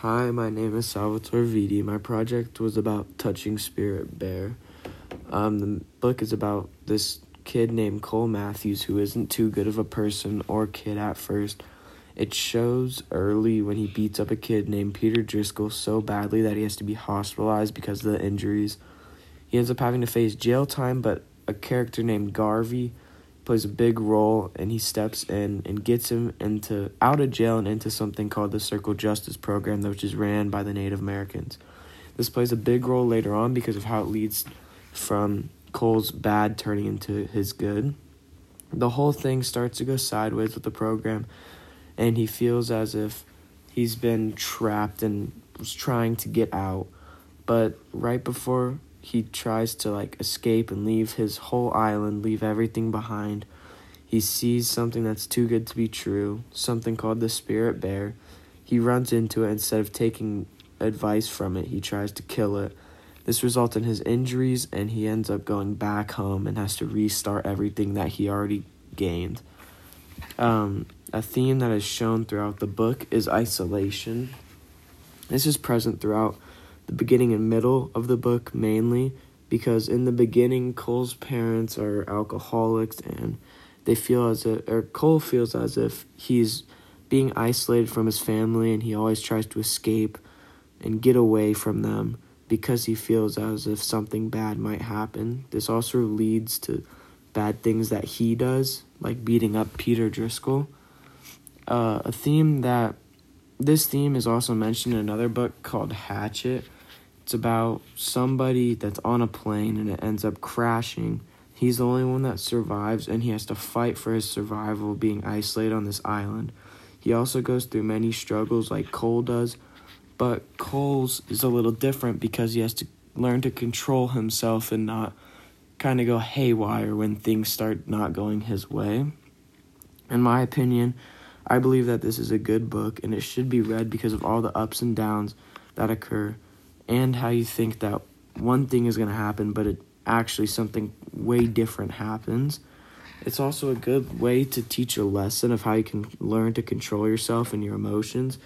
Hi, my name is Salvatore Viti. My project was about touching Spirit Bear. Um, the book is about this kid named Cole Matthews who isn't too good of a person or kid at first. It shows early when he beats up a kid named Peter Driscal so badly that he has to be hospitalized because of the injuries. He ends up having to face jail time, but a character named Garvey plays a big role and he steps in and gets him into out of jail and into something called the Circle Justice Program, which is ran by the Native Americans. This plays a big role later on because of how it leads from Cole's bad turning into his good. The whole thing starts to go sideways with the program, and he feels as if he's been trapped and was trying to get out. But right before he tries to like escape and leave his whole island, leave everything behind. He sees something that's too good to be true, something called the spirit bear. He runs into it instead of taking advice from it, he tries to kill it. This results in his injuries and he ends up going back home and has to restart everything that he already gained. Um, a theme that is shown throughout the book is isolation. This is present throughout the beginning and middle of the book mainly because in the beginning Cole's parents are alcoholics and they feel as if or Cole feels as if he's being isolated from his family and he always tries to escape and get away from them because he feels as if something bad might happen. This also leads to bad things that he does, like beating up Peter Driscal. Uh, a theme that this theme is also mentioned in another book called Hatchet, it's about somebody that's on a plane and it ends up crashing. He's the only one that survives and he has to fight for his survival being isolated on this island. He also goes through many struggles like Cole does, but Cole's is a little different because he has to learn to control himself and not kind of go haywire when things start not going his way. In my opinion, I believe that this is a good book and it should be read because of all the ups and downs that occur and how you think that one thing is going to happen, but it actually something way different happens. It's also a good way to teach a lesson of how you can learn to control yourself and your emotions.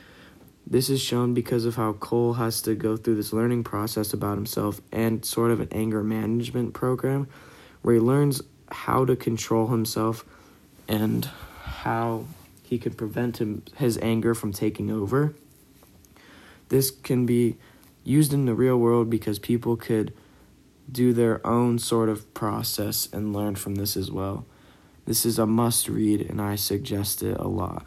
This is shown because of how Cole has to go through this learning process about himself and sort of an anger management program where he learns how to control himself and how he can prevent him, his anger from taking over. This can be used in the real world because people could do their own sort of process and learn from this as well. This is a must read, and I suggest it a lot.